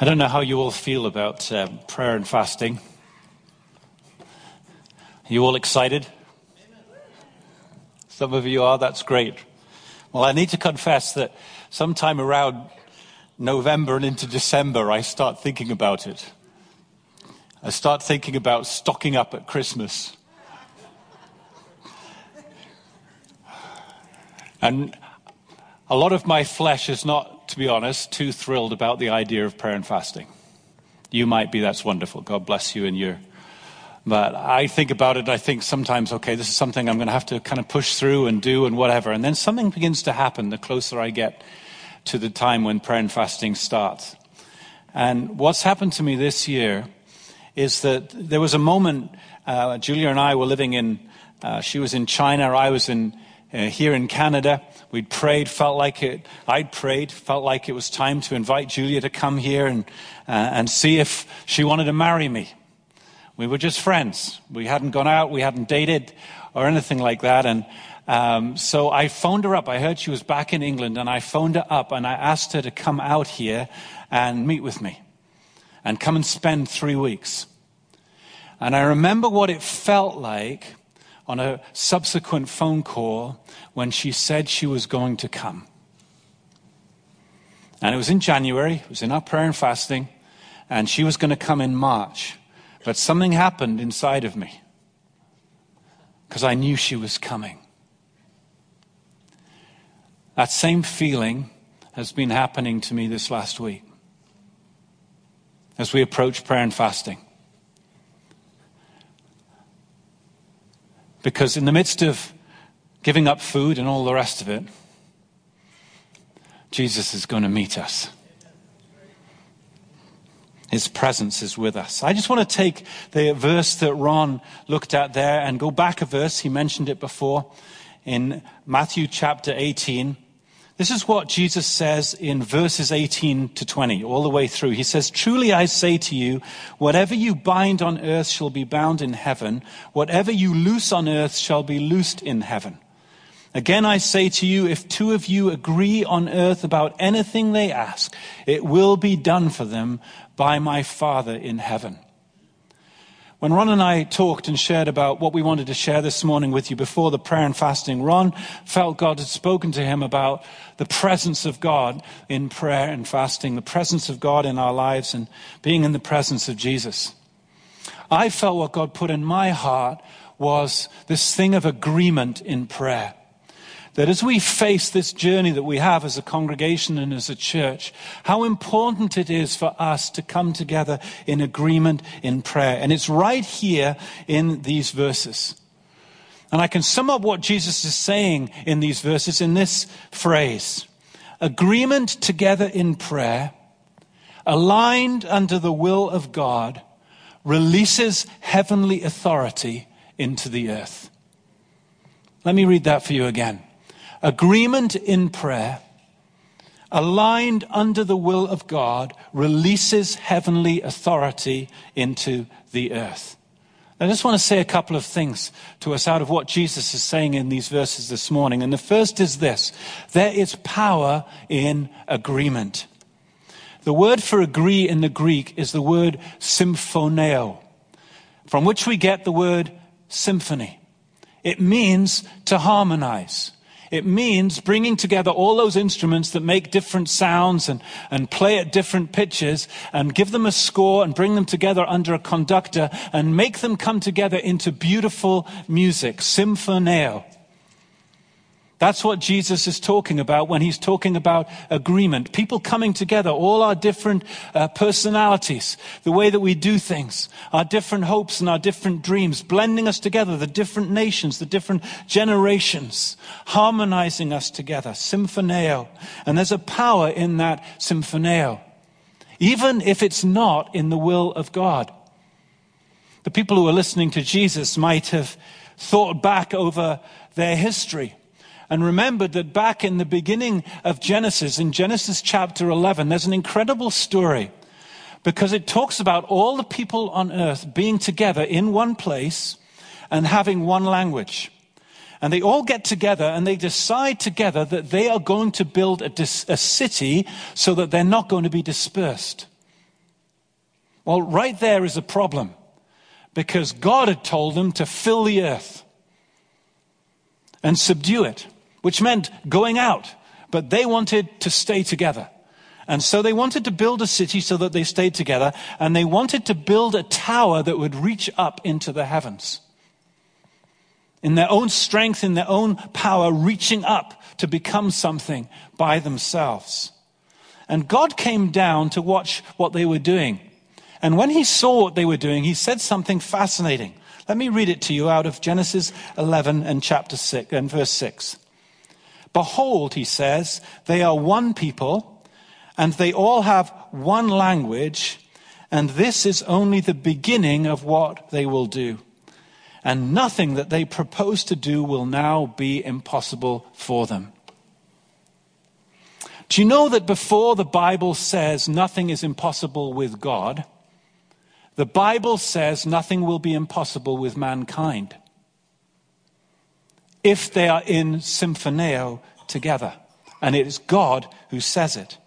I don't know how you all feel about uh, prayer and fasting. Are you all excited? Some of you are, that's great. Well, I need to confess that sometime around November and into December, I start thinking about it. I start thinking about stocking up at Christmas. And a lot of my flesh is not to be honest, too thrilled about the idea of prayer and fasting. You might be, that's wonderful. God bless you and your. But I think about it, I think sometimes, okay, this is something I'm going to have to kind of push through and do and whatever. And then something begins to happen the closer I get to the time when prayer and fasting starts. And what's happened to me this year is that there was a moment, uh, Julia and I were living in, uh, she was in China, I was in, uh, here in Canada. We'd prayed, felt like it, I'd prayed, felt like it was time to invite Julia to come here and, uh, and see if she wanted to marry me. We were just friends. We hadn't gone out, we hadn't dated or anything like that. And um, so I phoned her up. I heard she was back in England, and I phoned her up and I asked her to come out here and meet with me and come and spend three weeks. And I remember what it felt like on a subsequent phone call when she said she was going to come. And it was in January, it was in our prayer and fasting, and she was going to come in March. But something happened inside of me because I knew she was coming. That same feeling has been happening to me this last week as we approach prayer and fasting. Because in the midst of giving up food and all the rest of it, Jesus is going to meet us. His presence is with us. I just want to take the verse that Ron looked at there and go back a verse. He mentioned it before in Matthew chapter 18. This is what Jesus says in verses 18 to 20, all the way through. He says, Truly I say to you, whatever you bind on earth shall be bound in heaven. Whatever you loose on earth shall be loosed in heaven. Again I say to you, if two of you agree on earth about anything they ask, it will be done for them by my Father in heaven. When Ron and I talked and shared about what we wanted to share this morning with you before the prayer and fasting, Ron felt God had spoken to him about the presence of God in prayer and fasting, the presence of God in our lives, and being in the presence of Jesus. I felt what God put in my heart was this thing of agreement in prayer. That as we face this journey that we have as a congregation and as a church, how important it is for us to come together in agreement in prayer. And it's right here in these verses. And I can sum up what Jesus is saying in these verses in this phrase agreement together in prayer, aligned under the will of God, releases heavenly authority into the earth. Let me read that for you again. Agreement in prayer, aligned under the will of God, releases heavenly authority into the earth. I just want to say a couple of things to us out of what Jesus is saying in these verses this morning. And the first is this there is power in agreement. The word for agree in the Greek is the word symphoneo, from which we get the word symphony. It means to harmonize. It means bringing together all those instruments that make different sounds and, and play at different pitches and give them a score and bring them together under a conductor and make them come together into beautiful music, symphoneo. That's what Jesus is talking about when he's talking about agreement. People coming together, all our different uh, personalities, the way that we do things, our different hopes and our different dreams, blending us together, the different nations, the different generations, harmonizing us together, symphoneo. And there's a power in that symphoneo, even if it's not in the will of God. The people who are listening to Jesus might have thought back over their history and remembered that back in the beginning of Genesis, in Genesis chapter 11, there's an incredible story because it talks about all the people on earth being together in one place and having one language. And they all get together and they decide together that they are going to build a, dis- a city so that they're not going to be dispersed. Well, right there is a problem because God had told them to fill the earth and subdue it, which meant going out, but they wanted to stay together. And so they wanted to build a city so that they stayed together, and they wanted to build a tower that would reach up into the heavens. In their own strength, in their own power, reaching up to become something by themselves. And God came down to watch what they were doing. And when he saw what they were doing, he said something fascinating. Let me read it to you out of Genesis 11 and chapter 6 and verse 6. Behold, he says, they are one people and they all have one language and this is only the beginning of what they will do. And nothing that they propose to do will now be impossible for them. Do you know that before the Bible says nothing is impossible with God, the Bible says nothing will be impossible with mankind if they are in symphoneo together. And it is God who says it.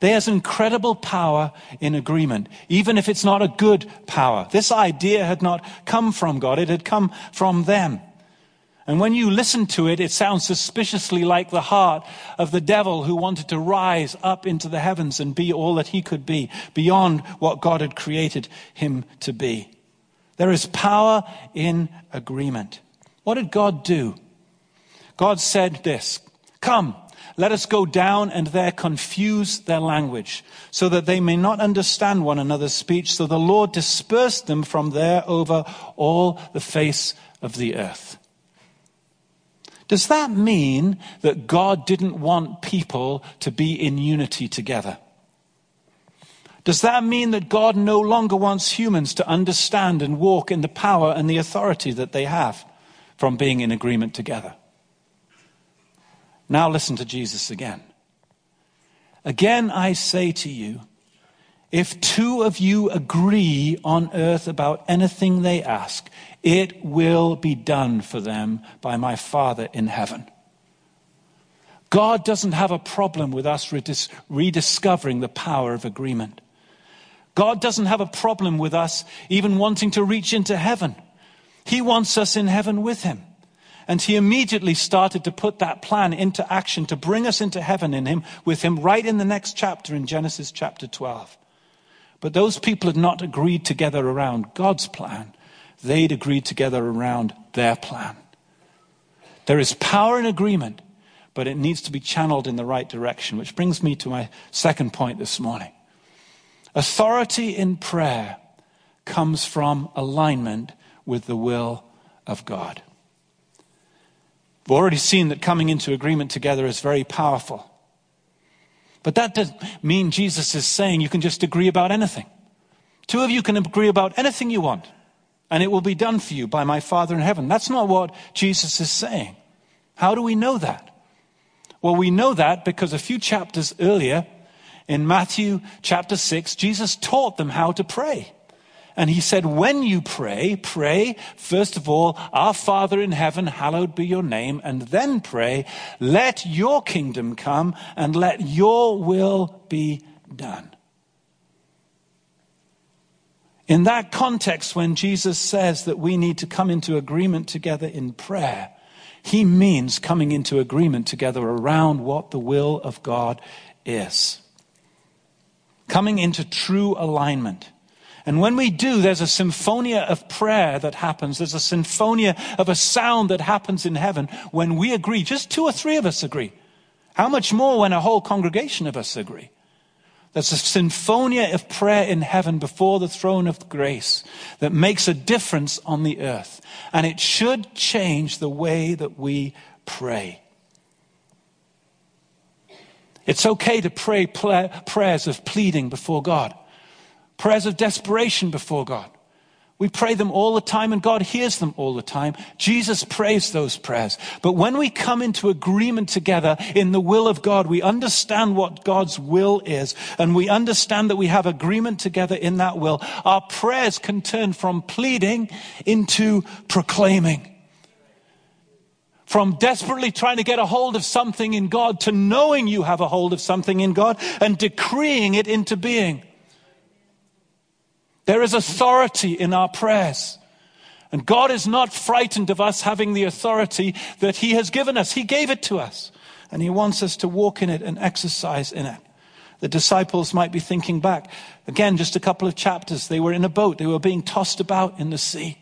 There's incredible power in agreement, even if it's not a good power. This idea had not come from God, it had come from them. And when you listen to it, it sounds suspiciously like the heart of the devil who wanted to rise up into the heavens and be all that he could be, beyond what God had created him to be. There is power in agreement. What did God do? God said this Come, let us go down and there confuse their language, so that they may not understand one another's speech. So the Lord dispersed them from there over all the face of the earth. Does that mean that God didn't want people to be in unity together? Does that mean that God no longer wants humans to understand and walk in the power and the authority that they have from being in agreement together? Now listen to Jesus again. Again, I say to you, if two of you agree on earth about anything they ask, it will be done for them by my Father in heaven. God doesn't have a problem with us rediscovering the power of agreement. God doesn't have a problem with us even wanting to reach into heaven. He wants us in heaven with Him. And He immediately started to put that plan into action to bring us into heaven in Him, with Him, right in the next chapter in Genesis chapter 12. But those people had not agreed together around God's plan they'd agreed together around their plan. There is power in agreement, but it needs to be channeled in the right direction, which brings me to my second point this morning. Authority in prayer comes from alignment with the will of God. We've already seen that coming into agreement together is very powerful. But that doesn't mean Jesus is saying you can just agree about anything. Two of you can agree about anything you want and it will be done for you by my Father in heaven. That's not what Jesus is saying. How do we know that? Well, we know that because a few chapters earlier, in Matthew chapter 6, Jesus taught them how to pray. And he said, When you pray, pray, first of all, Our Father in heaven, hallowed be your name, and then pray, Let your kingdom come and let your will be done. In that context, when Jesus says that we need to come into agreement together in prayer, he means coming into agreement together around what the will of God is. Coming into true alignment. And when we do, there's a symphonia of prayer that happens. There's a symphonia of a sound that happens in heaven when we agree. Just two or three of us agree. How much more when a whole congregation of us agree? There's a symphonia of prayer in heaven before the throne of grace that makes a difference on the earth. And it should change the way that we pray. It's okay to pray prayers of pleading before God, prayers of desperation before God. We pray them all the time and God hears them all the time. Jesus prays those prayers. But when we come into agreement together in the will of God, we understand what God's will is and we understand that we have agreement together in that will. Our prayers can turn from pleading into proclaiming. From desperately trying to get a hold of something in God to knowing you have a hold of something in God and decreeing it into being. There is authority in our prayers. And God is not frightened of us having the authority that He has given us. He gave it to us. And He wants us to walk in it and exercise in it. The disciples might be thinking back. Again, just a couple of chapters. They were in a boat. They were being tossed about in the sea.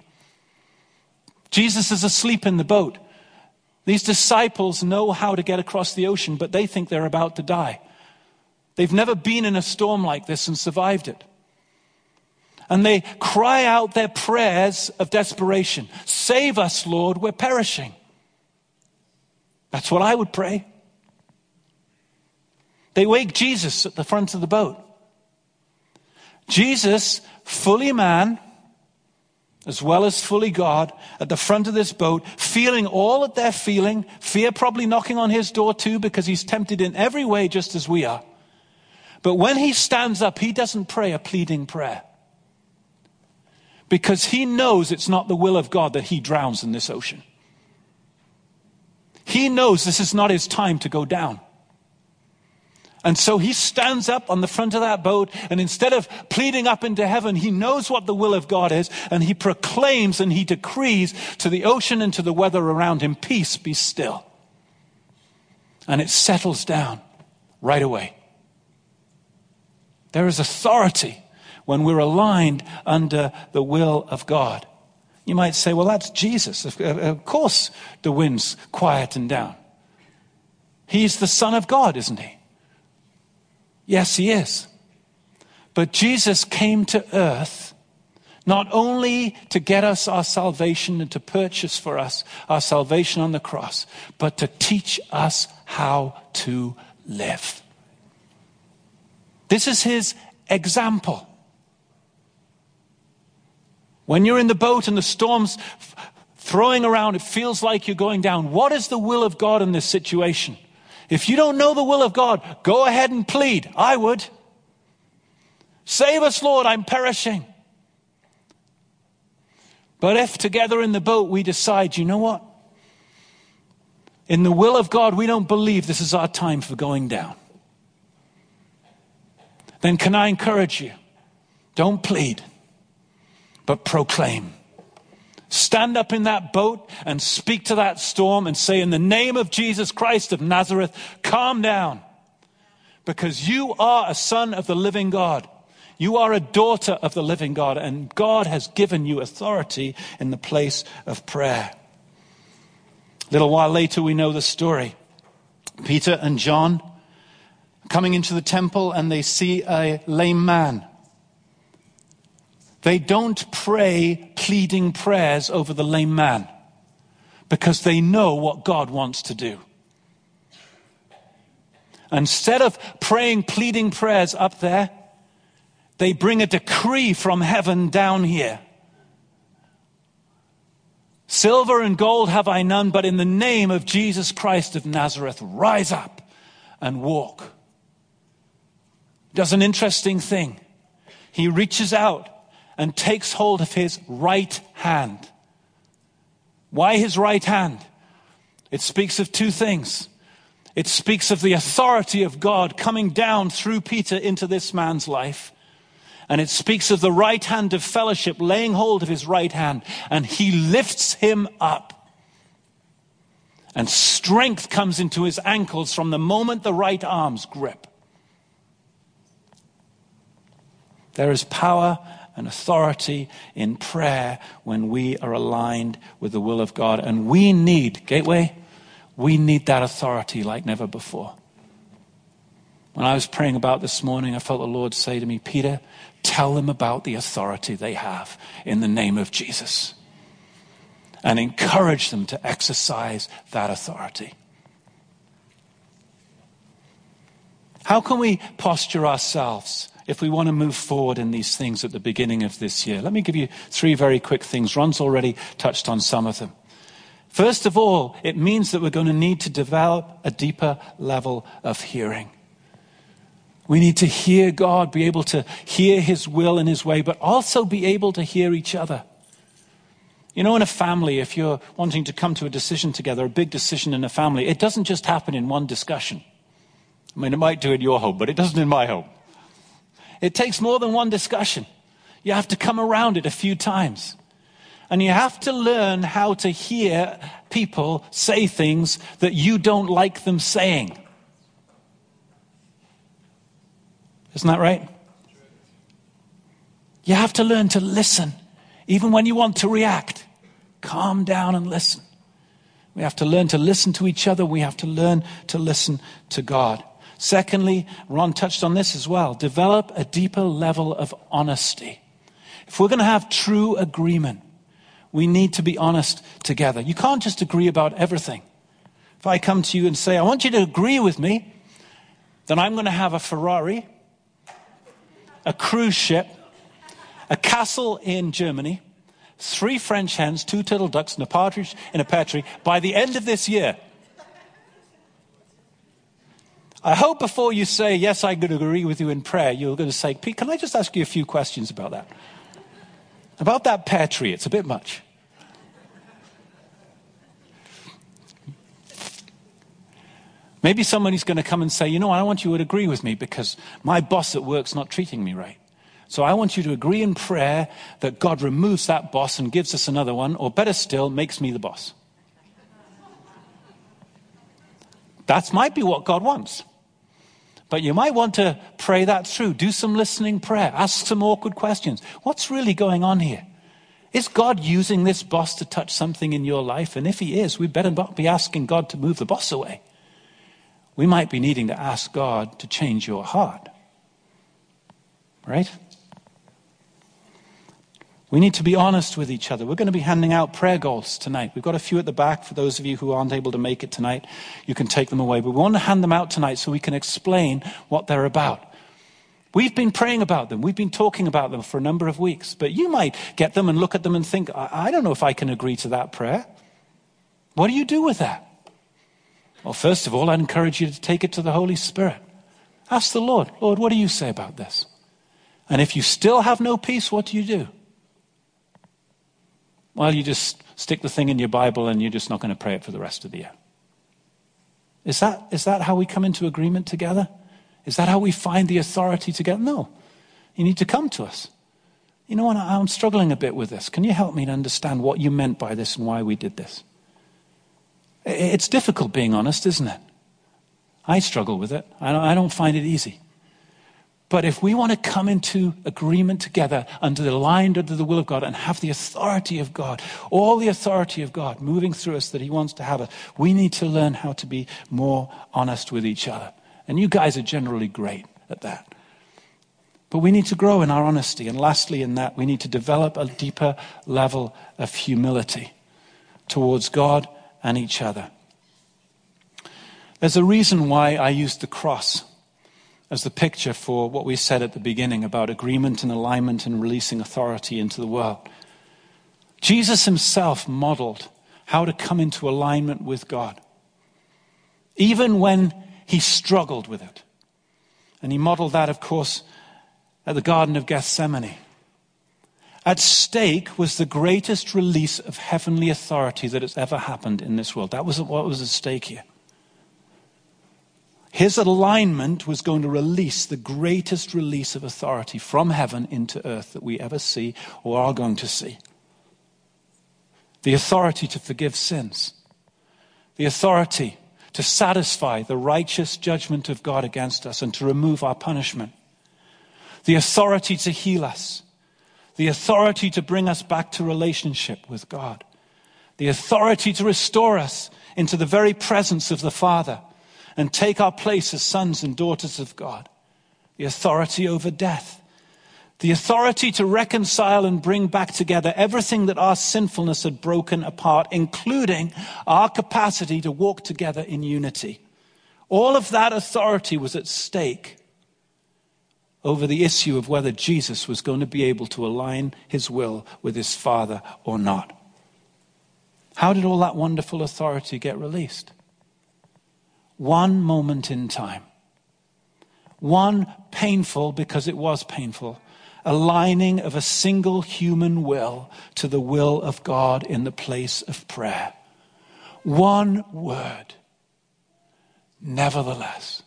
Jesus is asleep in the boat. These disciples know how to get across the ocean, but they think they're about to die. They've never been in a storm like this and survived it. And they cry out their prayers of desperation Save us, Lord, we're perishing. That's what I would pray. They wake Jesus at the front of the boat. Jesus, fully man, as well as fully God, at the front of this boat, feeling all that they're feeling, fear probably knocking on his door too, because he's tempted in every way just as we are. But when he stands up, he doesn't pray a pleading prayer. Because he knows it's not the will of God that he drowns in this ocean. He knows this is not his time to go down. And so he stands up on the front of that boat, and instead of pleading up into heaven, he knows what the will of God is, and he proclaims and he decrees to the ocean and to the weather around him, Peace, be still. And it settles down right away. There is authority when we're aligned under the will of God. You might say, well, that's Jesus. Of course, the wind's quieting down. He's the Son of God, isn't he? Yes, he is. But Jesus came to earth not only to get us our salvation and to purchase for us our salvation on the cross, but to teach us how to live. This is his example. When you're in the boat and the storm's throwing around, it feels like you're going down. What is the will of God in this situation? If you don't know the will of God, go ahead and plead. I would. Save us, Lord, I'm perishing. But if together in the boat we decide, you know what? In the will of God, we don't believe this is our time for going down. Then can I encourage you? Don't plead, but proclaim. Stand up in that boat and speak to that storm and say, In the name of Jesus Christ of Nazareth, calm down. Because you are a son of the living God. You are a daughter of the living God, and God has given you authority in the place of prayer. A little while later, we know the story. Peter and John coming into the temple, and they see a lame man they don't pray pleading prayers over the lame man because they know what God wants to do. Instead of praying pleading prayers up there, they bring a decree from heaven down here. Silver and gold have I none, but in the name of Jesus Christ of Nazareth, rise up and walk. Does an interesting thing. He reaches out and takes hold of his right hand. Why his right hand? It speaks of two things. It speaks of the authority of God coming down through Peter into this man's life. And it speaks of the right hand of fellowship laying hold of his right hand, and he lifts him up. And strength comes into his ankles from the moment the right arms grip. There is power and authority in prayer when we are aligned with the will of God. And we need, Gateway, we need that authority like never before. When I was praying about this morning, I felt the Lord say to me, Peter, tell them about the authority they have in the name of Jesus. And encourage them to exercise that authority. How can we posture ourselves if we want to move forward in these things at the beginning of this year. Let me give you three very quick things. Ron's already touched on some of them. First of all, it means that we're going to need to develop a deeper level of hearing. We need to hear God, be able to hear His will and His way, but also be able to hear each other. You know, in a family, if you're wanting to come to a decision together, a big decision in a family, it doesn't just happen in one discussion. I mean, it might do in your home, but it doesn't in my home. It takes more than one discussion. You have to come around it a few times. And you have to learn how to hear people say things that you don't like them saying. Isn't that right? You have to learn to listen, even when you want to react. Calm down and listen. We have to learn to listen to each other. We have to learn to listen to God. Secondly, Ron touched on this as well. Develop a deeper level of honesty. If we're going to have true agreement, we need to be honest together. You can't just agree about everything. If I come to you and say, I want you to agree with me, then I'm going to have a Ferrari, a cruise ship, a castle in Germany, three French hens, two turtle ducks, and a partridge in a pear tree by the end of this year. I hope before you say, Yes, I could agree with you in prayer, you're going to say, Pete, can I just ask you a few questions about that? About that pear tree, it's a bit much. Maybe somebody's going to come and say, you know, I want you to agree with me because my boss at work's not treating me right. So I want you to agree in prayer that God removes that boss and gives us another one, or better still, makes me the boss. That might be what God wants. But you might want to pray that through. Do some listening prayer. Ask some awkward questions. What's really going on here? Is God using this boss to touch something in your life? And if he is, we better not be asking God to move the boss away we might be needing to ask God to change your heart. Right? We need to be honest with each other. We're going to be handing out prayer goals tonight. We've got a few at the back for those of you who aren't able to make it tonight. You can take them away. But we want to hand them out tonight so we can explain what they're about. We've been praying about them. We've been talking about them for a number of weeks. But you might get them and look at them and think, I, I don't know if I can agree to that prayer. What do you do with that? Well, first of all, I'd encourage you to take it to the Holy Spirit. Ask the Lord, Lord, what do you say about this? And if you still have no peace, what do you do? Well, you just stick the thing in your Bible and you're just not going to pray it for the rest of the year. Is that, is that how we come into agreement together? Is that how we find the authority together? No. You need to come to us. You know what? I'm struggling a bit with this. Can you help me to understand what you meant by this and why we did this? It's difficult being honest, isn't it? I struggle with it. I don't find it easy. But if we want to come into agreement together under the line, under the will of God, and have the authority of God, all the authority of God moving through us that He wants to have us, we need to learn how to be more honest with each other. And you guys are generally great at that. But we need to grow in our honesty. And lastly, in that, we need to develop a deeper level of humility towards God and each other. There's a reason why I used the cross as the picture for what we said at the beginning about agreement and alignment and releasing authority into the world. Jesus himself modeled how to come into alignment with God, even when he struggled with it. And he modeled that, of course, at the Garden of Gethsemane. At stake was the greatest release of heavenly authority that has ever happened in this world. That was what was at stake here. His alignment was going to release the greatest release of authority from heaven into earth that we ever see or are going to see. The authority to forgive sins, the authority to satisfy the righteous judgment of God against us and to remove our punishment, the authority to heal us. The authority to bring us back to relationship with God, the authority to restore us into the very presence of the Father and take our place as sons and daughters of God, the authority over death, the authority to reconcile and bring back together everything that our sinfulness had broken apart, including our capacity to walk together in unity. All of that authority was at stake over the issue of whether Jesus was going to be able to align his will with his Father or not. How did all that wonderful authority get released? One moment in time. One painful, because it was painful, aligning of a single human will to the will of God in the place of prayer. One word. Nevertheless.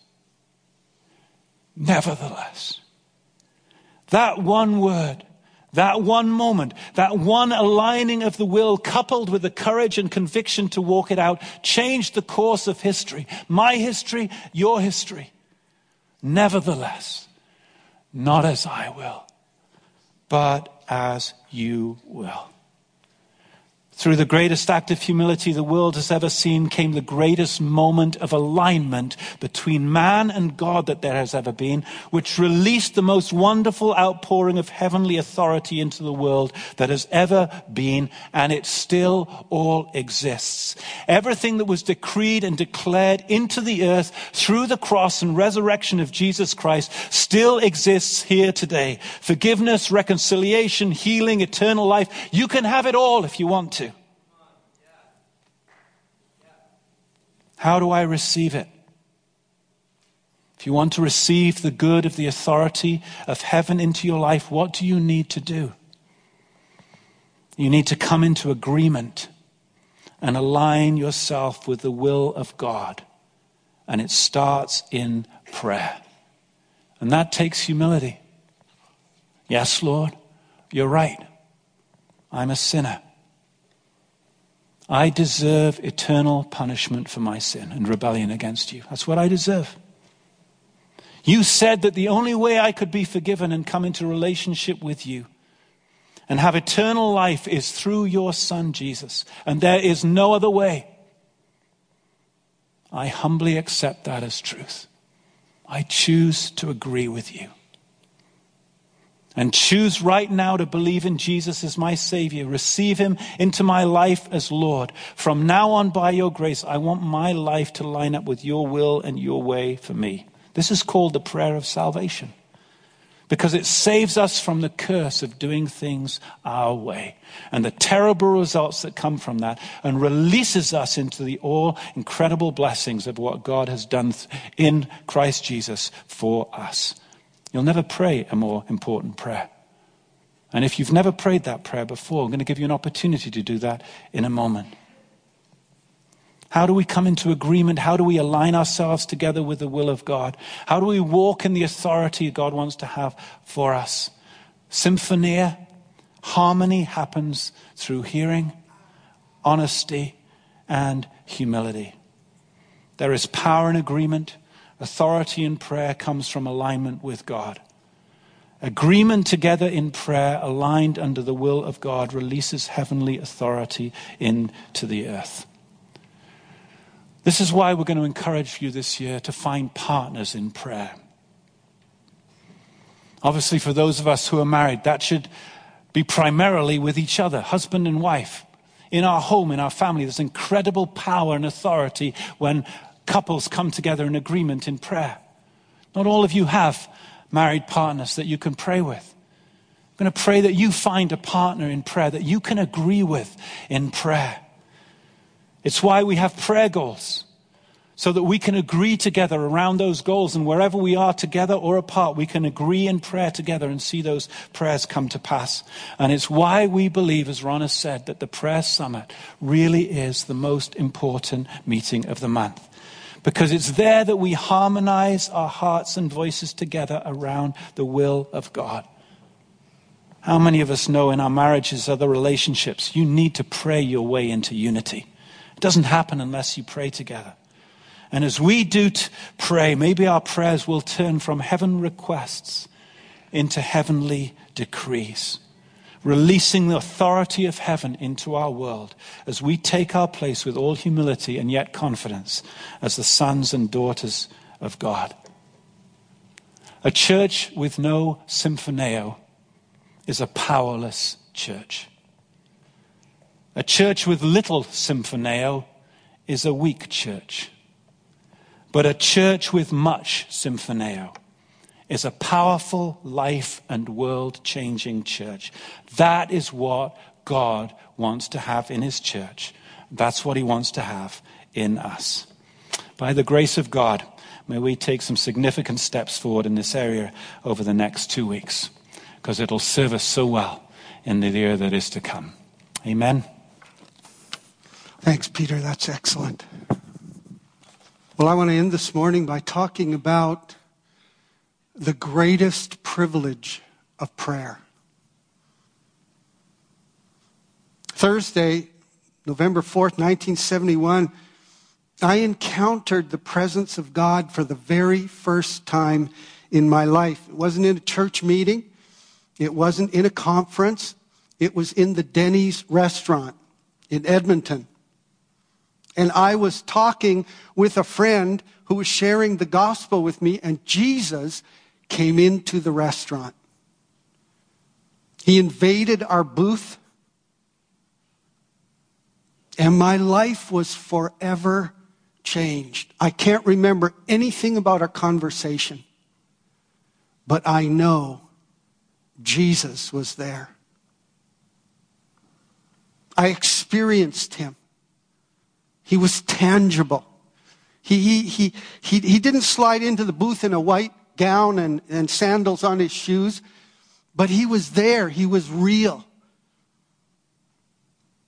Nevertheless. That one word, That one moment, that one aligning of the will, coupled with the courage and conviction to walk it out, changed the course of history. My history, your history. Nevertheless, not as I will, but as you will. Through the greatest act of humility the world has ever seen came the greatest moment of alignment between man and God that there has ever been, which released the most wonderful outpouring of heavenly authority into the world that has ever been, and it still all exists. Everything that was decreed and declared into the earth through the cross and resurrection of Jesus Christ still exists here today. Forgiveness, reconciliation, healing, eternal life. You can have it all if you want to. How do I receive it? If you want to receive the good of the authority of heaven into your life, what do you need to do? You need to come into agreement and align yourself with the will of God. And it starts in prayer. And that takes humility. Yes, Lord, you're right. I'm a sinner. I deserve eternal punishment for my sin and rebellion against you. That's what I deserve. You said that the only way I could be forgiven and come into relationship with you and have eternal life is through your Son, Jesus. And there is no other way. I humbly accept that as truth. I choose to agree with you and choose right now to believe in Jesus as my Savior, receive Him into my life as Lord. From now on, by your grace, I want my life to line up with your will and your way for me. This is called the prayer of salvation because it saves us from the curse of doing things our way and the terrible results that come from that and releases us into the all incredible blessings of what God has done in Christ Jesus for us. You'll never pray a more important prayer. And if you've never prayed that prayer before, I'm going to give you an opportunity to do that in a moment. How do we come into agreement? How do we align ourselves together with the will of God? How do we walk in the authority God wants to have for us? Symphonia, harmony happens through hearing, honesty, and humility. There is power in agreement. Authority in prayer comes from alignment with God. Agreement together in prayer, aligned under the will of God, releases heavenly authority into the earth. This is why we're going to encourage you this year to find partners in prayer. Obviously, for those of us who are married, that should be primarily with each other, husband and wife. In our home, in our family, there's incredible power and authority when couples come together in agreement in prayer. Not all of you have married partners that you can pray with. I'm going to pray that you find a partner in prayer that you can agree with in prayer. It's why we have prayer goals, so that we can agree together around those goals. And wherever we are together or apart, we can agree in prayer together and see those prayers come to pass. And it's why we believe, as Ron has said, that the prayer summit really is the most important meeting of the month because it's there that we harmonize our hearts and voices together around the will of God. How many of us know in our marriages, other relationships, you need to pray your way into unity? It doesn't happen unless you pray together. And as we do pray, maybe our prayers will turn from heaven requests into heavenly decrees releasing the authority of heaven into our world as we take our place with all humility and yet confidence as the sons and daughters of God. A church with no symphoneo is a powerless church. A church with little symphoneo is a weak church. But a church with much symphoneo is a powerful life and world changing church. That is what God wants to have in his church. That's what he wants to have in us. By the grace of God, may we take some significant steps forward in this area over the next two weeks, because it'll serve us so well in the year that is to come. Amen. Thanks, Peter. That's excellent. Well, I want to end this morning by talking about the greatest privilege of prayer. Thursday, November 4th, 1971, I encountered the presence of God for the very first time in my life. It wasn't in a church meeting. It wasn't in a conference. It was in the Denny's restaurant in Edmonton. And I was talking with a friend who was sharing the gospel with me, and Jesus came into the restaurant. He invaded our booth, and my life was forever changed. I can't remember anything about our conversation, but I know Jesus was there. I experienced him. He was tangible. He, he, he, he, he didn't slide into the booth in a white gown and, and sandals on his shoes, but he was there. He was real.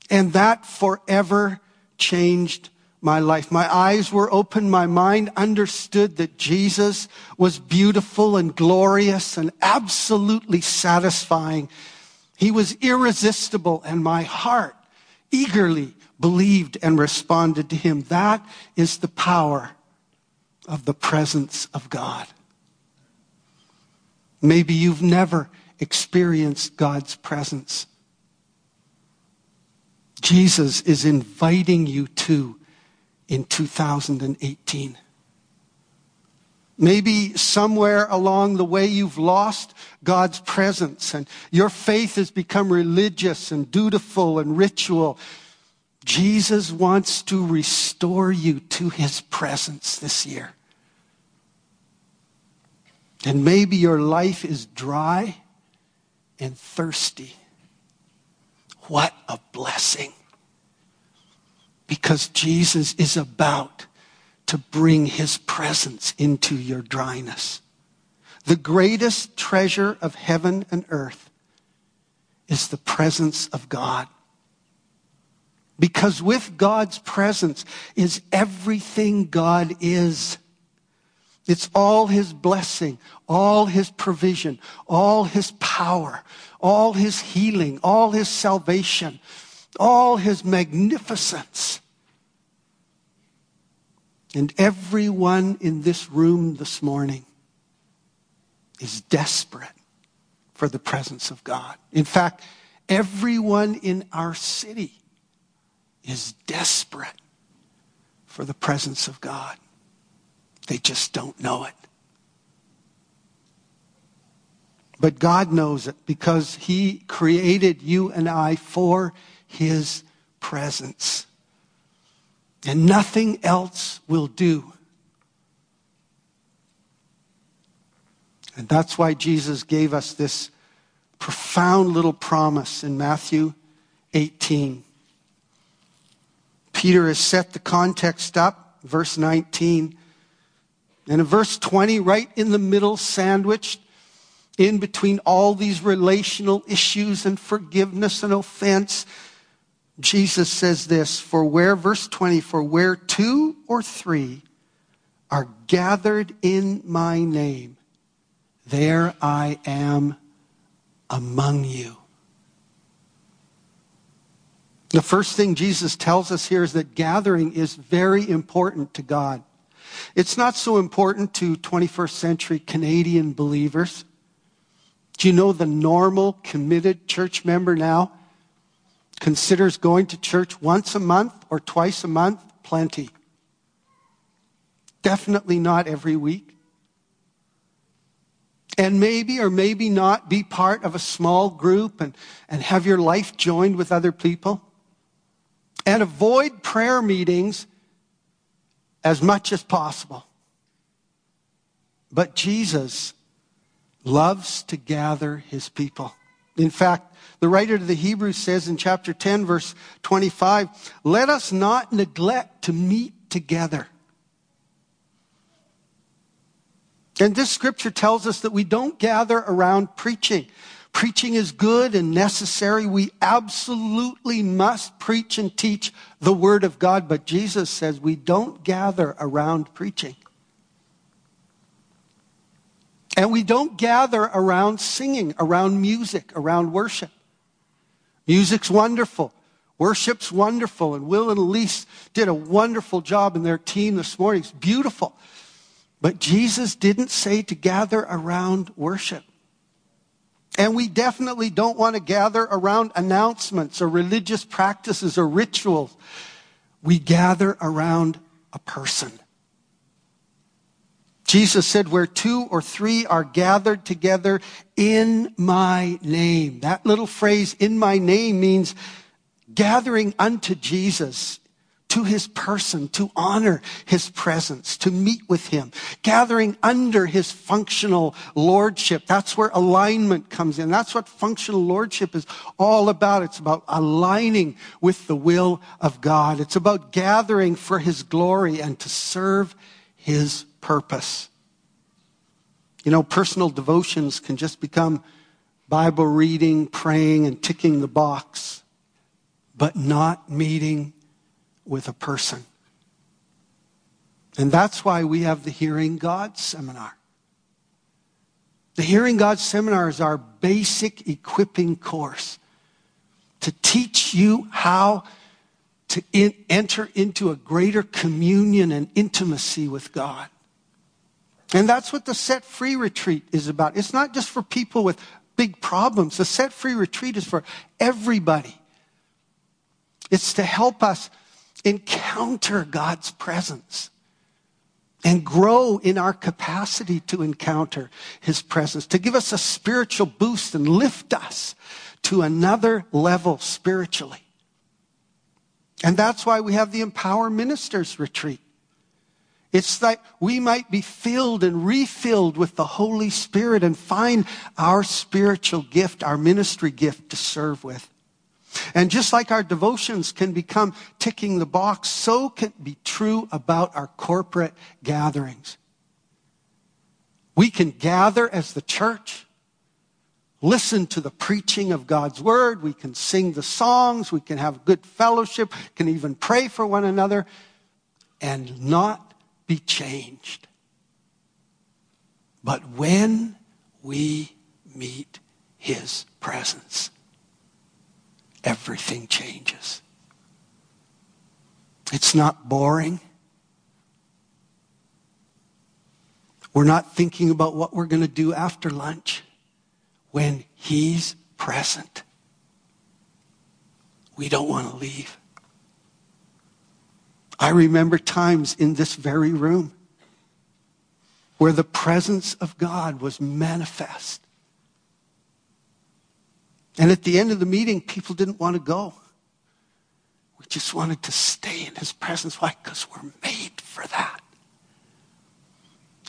And that forever changed my life. My eyes were open. My mind understood that Jesus was beautiful and glorious and absolutely satisfying. He was irresistible, and my heart eagerly believed and responded to him. That is the power of the presence of God. Maybe you've never experienced God's presence. Jesus is inviting you to in 2018. Maybe somewhere along the way you've lost God's presence and your faith has become religious and dutiful and ritual. Jesus wants to restore you to his presence this year. And maybe your life is dry and thirsty. What a blessing. Because Jesus is about to bring his presence into your dryness. The greatest treasure of heaven and earth is the presence of God. Because with God's presence is everything God is. It's all His blessing, all His provision, all His power, all His healing, all His salvation, all His magnificence. And everyone in this room this morning is desperate for the presence of God. In fact, everyone in our city is desperate for the presence of God. They just don't know it. But God knows it because He created you and I for His presence and nothing else will do. And that's why Jesus gave us this profound little promise in Matthew 18. Peter has set the context up, verse 19. And in verse 20, right in the middle, sandwiched in between all these relational issues and forgiveness and offense, Jesus says this for where, verse 20, for where two or three are gathered in my name, there I am among you. The first thing Jesus tells us here is that gathering is very important to God. It's not so important to 21st century Canadian believers. Do you know the normal committed church member now considers going to church once a month or twice a month plenty. Definitely not every week. And maybe or maybe not be part of a small group and, and have your life joined with other people. And avoid prayer meetings as much as possible. But Jesus loves to gather his people. In fact, the writer to the Hebrews says in chapter 10, verse 25, let us not neglect to meet together. And this scripture tells us that we don't gather around preaching. Preaching is good and necessary. We absolutely must preach and teach the Word of God. But Jesus says we don't gather around preaching. And we don't gather around singing, around music, around worship. Music's wonderful. Worship's wonderful, and Will and Elise did a wonderful job in their team this morning. It's beautiful. But Jesus didn't say to gather around worship. And we definitely don't want to gather around announcements or religious practices or rituals. We gather around a person. Jesus said, Where two or three are gathered together in my name. That little phrase, in my name, means gathering unto Jesus to his person, to honor his presence, to meet with him, gathering under his functional lordship. That's where alignment comes in. That's what functional lordship is all about. It's about aligning with the will of God. It's about gathering for his glory and to serve his purpose. You know, personal devotions can just become Bible reading, praying, and ticking the box, but not meeting with a person. And that's why we have the Hearing God seminar. The Hearing God seminar is our basic equipping course to teach you how to in, enter into a greater communion and intimacy with God. And that's what the set free retreat is about. It's not just for people with big problems. The set free retreat is for everybody. It's to help us encounter God's presence and grow in our capacity to encounter his presence, to give us a spiritual boost and lift us to another level spiritually. And that's why we have the Empower Ministers retreat. It's that we might be filled and refilled with the Holy Spirit and find our spiritual gift, our ministry gift to serve with. And just like our devotions can become ticking the box, so can be true about our corporate gatherings. We can gather as the church, listen to the preaching of God's word, we can sing the songs, we can have good fellowship, can even pray for one another, and not be changed. But when we meet his presence, everything changes. It's not boring. We're not thinking about what we're going to do after lunch when He's present. We don't want to leave. I remember times in this very room where the presence of God was manifest and at the end of the meeting, people didn't want to go. We just wanted to stay in his presence. Why? Because we're made for that.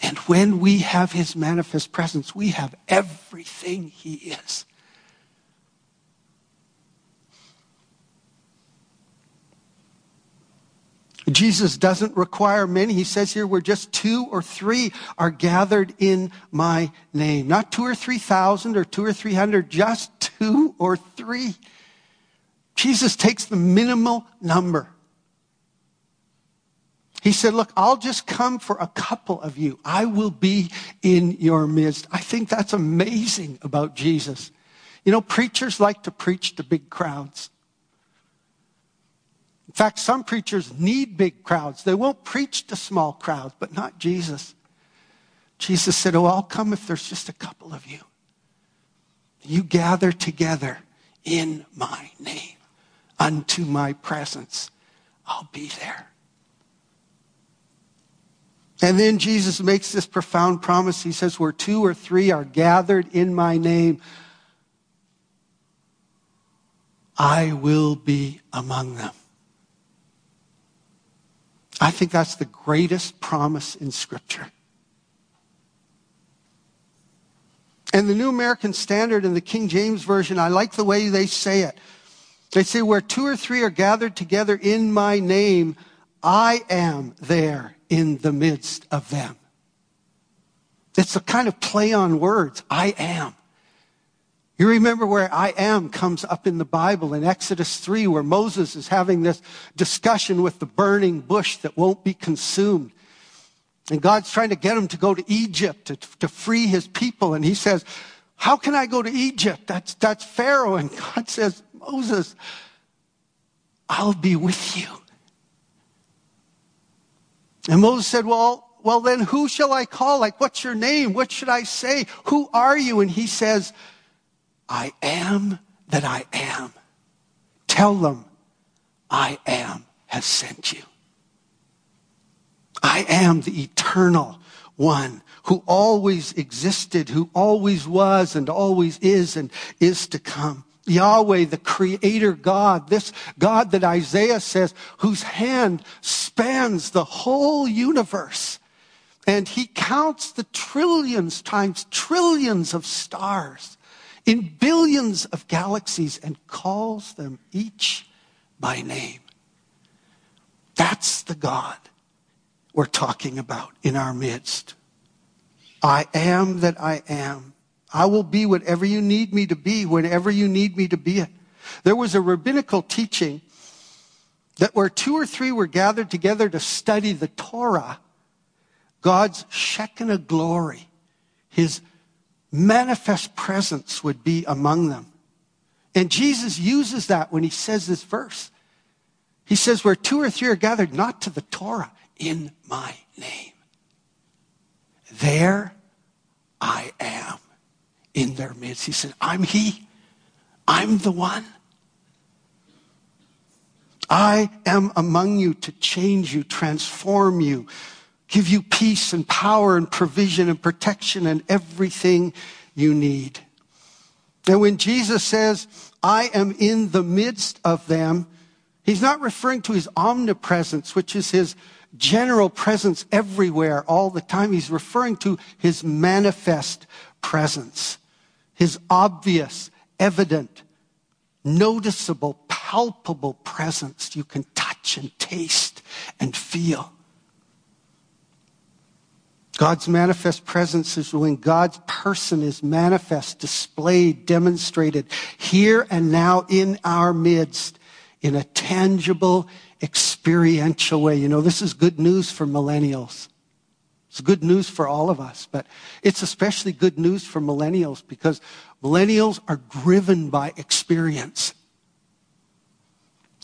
And when we have his manifest presence, we have everything he is. Jesus doesn't require many. He says here, where just two or three are gathered in my name. Not two or three thousand or two or three hundred, just two or three. Jesus takes the minimal number. He said, Look, I'll just come for a couple of you. I will be in your midst. I think that's amazing about Jesus. You know, preachers like to preach to big crowds. In fact, some preachers need big crowds. They won't preach to small crowds, but not Jesus. Jesus said, Oh, I'll come if there's just a couple of you. You gather together in my name unto my presence. I'll be there. And then Jesus makes this profound promise. He says, Where two or three are gathered in my name, I will be among them. I think that's the greatest promise in Scripture. And the New American Standard and the King James Version, I like the way they say it. They say, where two or three are gathered together in my name, I am there in the midst of them. It's a kind of play on words. I am. You remember where I am comes up in the Bible in Exodus 3, where Moses is having this discussion with the burning bush that won't be consumed. And God's trying to get him to go to Egypt to, to free his people. And he says, How can I go to Egypt? That's, that's Pharaoh. And God says, Moses, I'll be with you. And Moses said, Well, well, then who shall I call? Like, what's your name? What should I say? Who are you? And he says, I am that I am. Tell them, I am has sent you. I am the eternal one who always existed, who always was and always is and is to come. Yahweh, the creator God, this God that Isaiah says, whose hand spans the whole universe. And he counts the trillions times trillions of stars in billions of galaxies and calls them each by name. That's the God we're talking about in our midst. I am that I am. I will be whatever you need me to be whenever you need me to be it. There was a rabbinical teaching that where two or three were gathered together to study the Torah, God's Shekinah glory, his manifest presence would be among them. And Jesus uses that when he says this verse. He says, Where two or three are gathered, not to the Torah, in my name. There I am in their midst. He said, I'm He. I'm the one. I am among you to change you, transform you, give you peace and power and provision and protection and everything you need. And when Jesus says, I am in the midst of them, he's not referring to his omnipresence, which is his general presence everywhere all the time. He's referring to his manifest presence, his obvious, evident, noticeable, palpable presence you can touch and taste and feel. God's manifest presence is when God's person is manifest, displayed, demonstrated here and now in our midst in a tangible, experiential way. You know, this is good news for millennials. It's good news for all of us, but it's especially good news for millennials because millennials are driven by experience.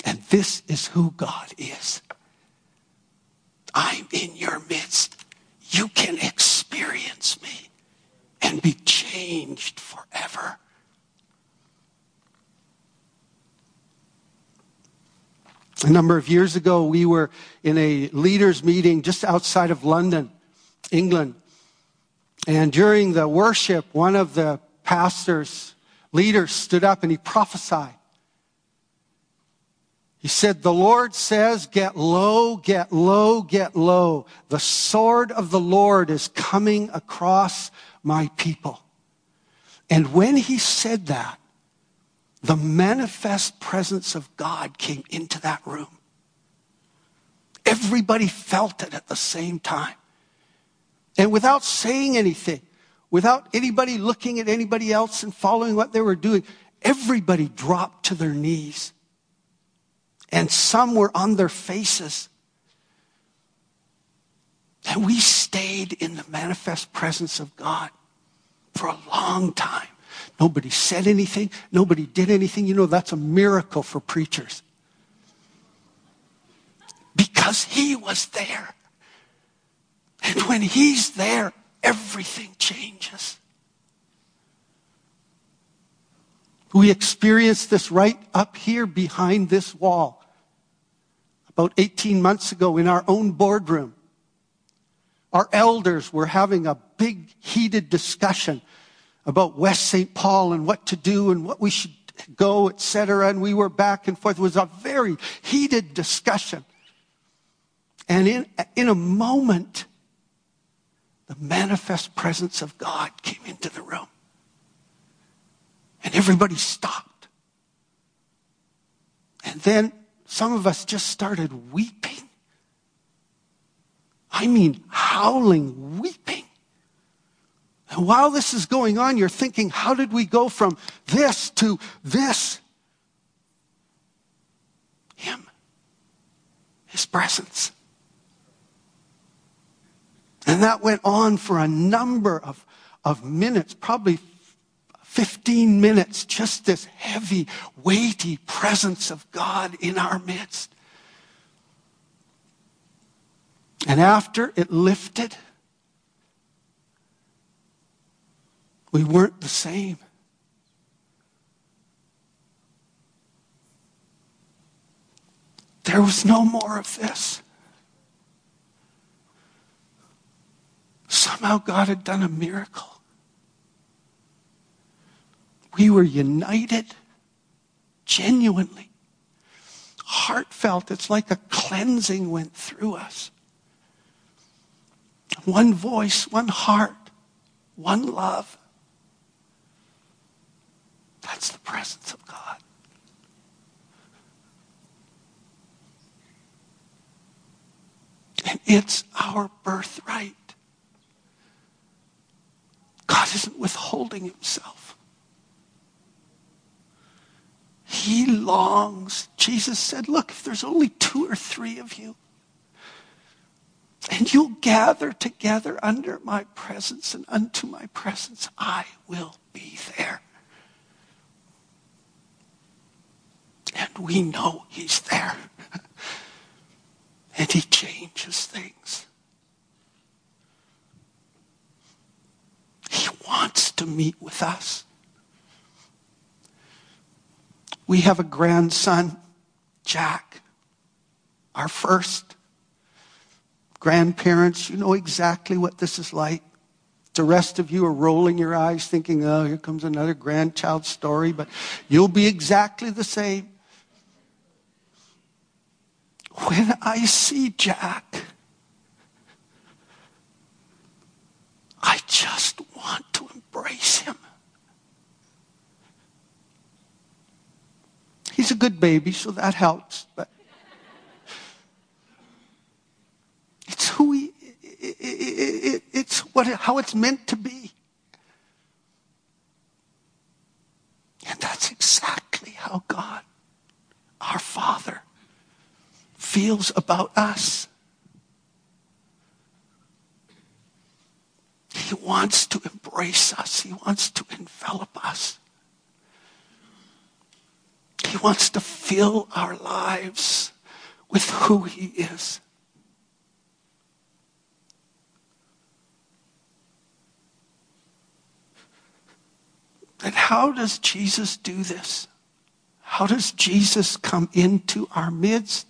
And this is who God is. I'm in your midst. You can experience me and be changed forever. A number of years ago, we were in a leaders' meeting just outside of London, England. And during the worship, one of the pastors, leaders, stood up and he prophesied. He said, The Lord says, Get low, get low, get low. The sword of the Lord is coming across my people. And when he said that, the manifest presence of God came into that room. Everybody felt it at the same time. And without saying anything, without anybody looking at anybody else and following what they were doing, everybody dropped to their knees. And some were on their faces. And we stayed in the manifest presence of God for a long time. Nobody said anything. Nobody did anything. You know, that's a miracle for preachers. Because he was there. And when he's there, everything changes. We experienced this right up here behind this wall about 18 months ago in our own boardroom. Our elders were having a big heated discussion about West St. Paul and what to do and what we should go, etc. And we were back and forth. It was a very heated discussion. And in, in a moment, the manifest presence of God came into the room. And everybody stopped. And then some of us just started weeping. I mean, howling, weeping. And while this is going on, you're thinking, how did we go from this to this? Him. His presence. And that went on for a number of, of minutes, probably 15 minutes, just this heavy, weighty presence of God in our midst. And after it lifted, we weren't the same. There was no more of this. Somehow God had done a miracle. We were united genuinely, heartfelt. It's like a cleansing went through us. One voice, one heart, one love. That's the presence of God. And it's our birthright. God isn't withholding himself. He longs. Jesus said, Look, if there's only two or three of you, and you'll gather together under my presence and unto my presence, I will be there. And we know he's there. and he changes things. He wants to meet with us. We have a grandson, Jack, our first. Grandparents, you know exactly what this is like. The rest of you are rolling your eyes thinking, oh, here comes another grandchild story, but you'll be exactly the same. When I see Jack, I just want to embrace him. He's a good baby, so that helps. But it's who he, it, it, it, it's what, how it's meant to be. And that's exactly how God, our Father, feels about us. He wants to embrace us. He wants to envelop us. He wants to fill our lives with who He is. And how does Jesus do this? How does Jesus come into our midst?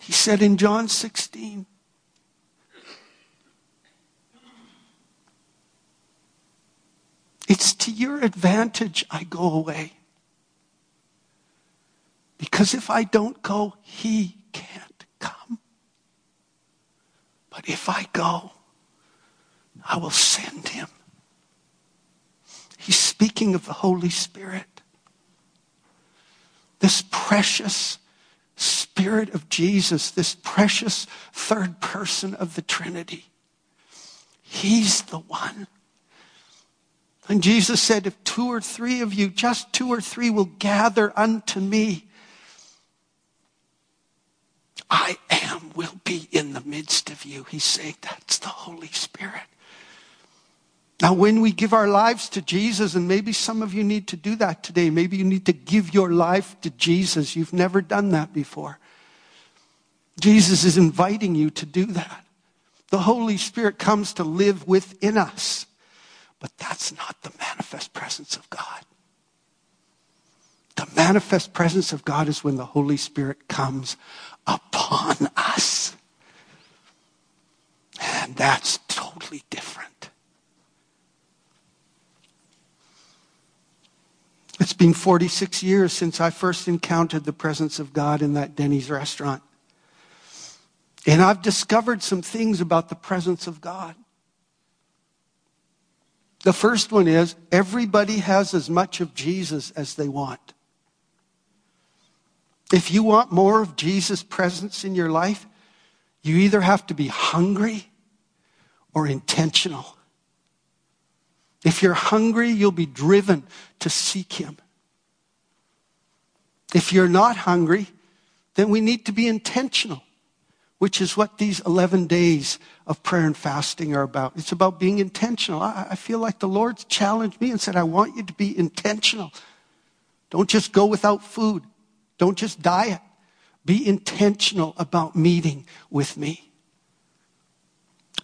He said in John 16, It's to your advantage I go away. Because if I don't go, he can't come. But if I go, I will send him. He's speaking of the Holy Spirit. This precious Spirit of Jesus, this precious third person of the Trinity. He's the one. And Jesus said, If two or three of you, just two or three, will gather unto me, I am, will be in the midst of you. He's saying that's the Holy Spirit. Now, when we give our lives to Jesus, and maybe some of you need to do that today, maybe you need to give your life to Jesus. You've never done that before. Jesus is inviting you to do that. The Holy Spirit comes to live within us, but that's not the manifest presence of God. The manifest presence of God is when the Holy Spirit comes upon us. And that's totally different. It's been 46 years since I first encountered the presence of God in that Denny's restaurant. And I've discovered some things about the presence of God. The first one is everybody has as much of Jesus as they want. If you want more of Jesus' presence in your life, you either have to be hungry or intentional. If you're hungry, you'll be driven to seek Him. If you're not hungry, then we need to be intentional. which is what these 11 days of prayer and fasting are about. It's about being intentional. I, feel like the Lord's challenged me and said, I want you to be intentional. Don't just go without food. Don't just diet. Be intentional about meeting with me.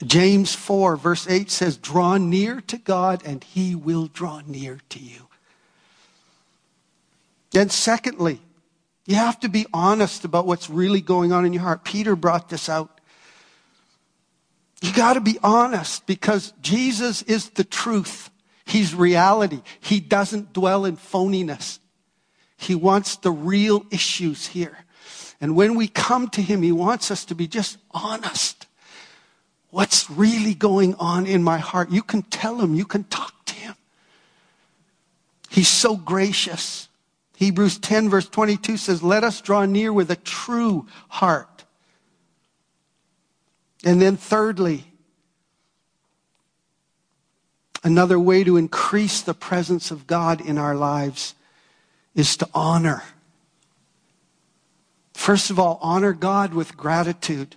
James 4, verse 8 says, Draw near to God, and he will draw near to you. And secondly, you have to be honest about what's really going on in your heart. Peter brought this out. You got to be honest because Jesus is the truth. He's reality. He doesn't dwell in phoniness. He wants the real issues here. And when we come to Him, He wants us to be just honest. What's really going on in my heart? You can tell Him, you can talk to Him. He's so gracious. Hebrews 10, verse 22 says, Let us draw near with a true heart. And then, thirdly, another way to increase the presence of God in our lives is to honor. First of all, honor God with gratitude.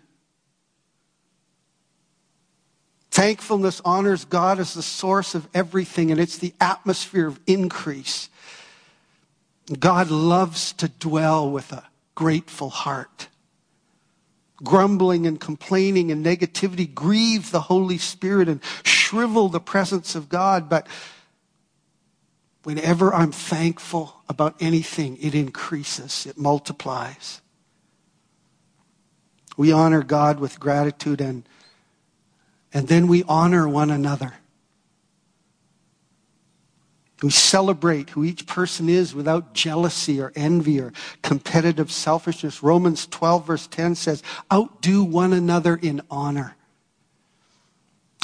Thankfulness honors God as the source of everything, and it's the atmosphere of increase. God loves to dwell with a grateful heart. Grumbling and complaining and negativity grieve the Holy Spirit and shrivel the presence of God. But whenever I'm thankful about anything, it increases, it multiplies. We honor God with gratitude and, and then we honor one another. We celebrate who each person is without jealousy or envy or competitive selfishness. Romans 12, verse 10 says, Outdo one another in honor.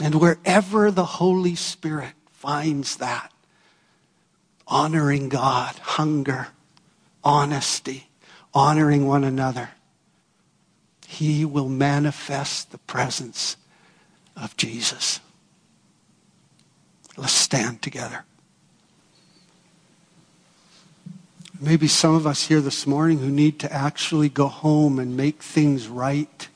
And wherever the Holy Spirit finds that, honoring God, hunger, honesty, honoring one another, he will manifest the presence of Jesus. Let's stand together. Maybe some of us here this morning who need to actually go home and make things right.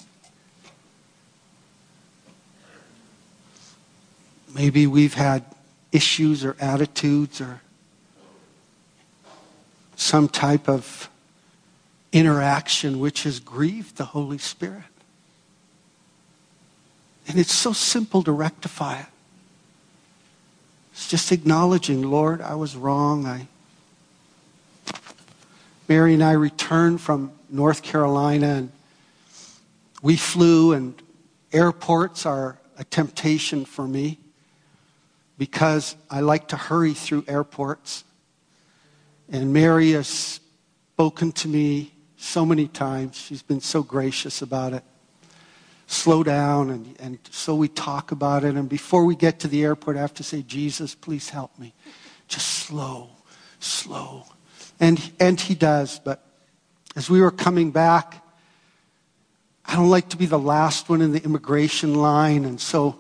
Maybe we've had issues or attitudes or some type of interaction which has grieved the Holy Spirit. And it's so simple to rectify it. It's just acknowledging, Lord, I was wrong. I Mary and I returned from North Carolina and we flew, and airports are a temptation for me because I like to hurry through airports. And Mary has spoken to me so many times. She's been so gracious about it. Slow down, and, and so we talk about it. And before we get to the airport, I have to say, Jesus, please help me. Just slow, slow, and, and he does. But as we were coming back, I don't like to be the last one in the immigration line. And so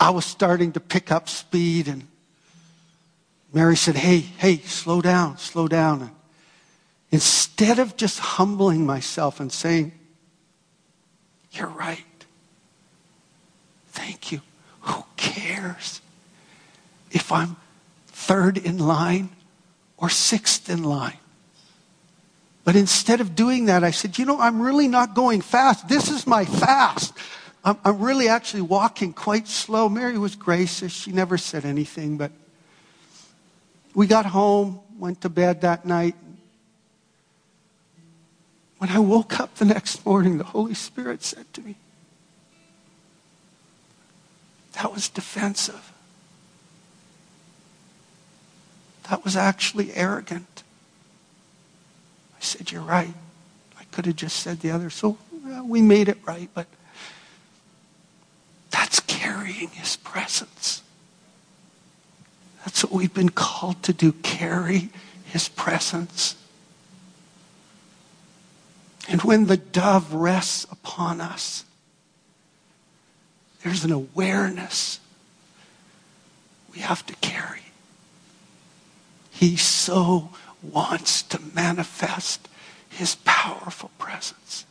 I was starting to pick up speed. And Mary said, Hey, hey, slow down, slow down. And instead of just humbling myself and saying, You're right. Thank you. Who cares if I'm third in line or sixth in line. But instead of doing that, I said, you know, I'm really not going fast. This is my fast. I'm, I'm really actually walking quite slow. Mary was gracious. She never said anything, but we got home, went to bed that night. When I woke up the next morning, the Holy Spirit said to me, that was defensive. That was actually arrogant. I said, You're right. I could have just said the other. So well, we made it right, but that's carrying his presence. That's what we've been called to do carry his presence. And when the dove rests upon us, there's an awareness we have to carry. He so wants to manifest his powerful presence.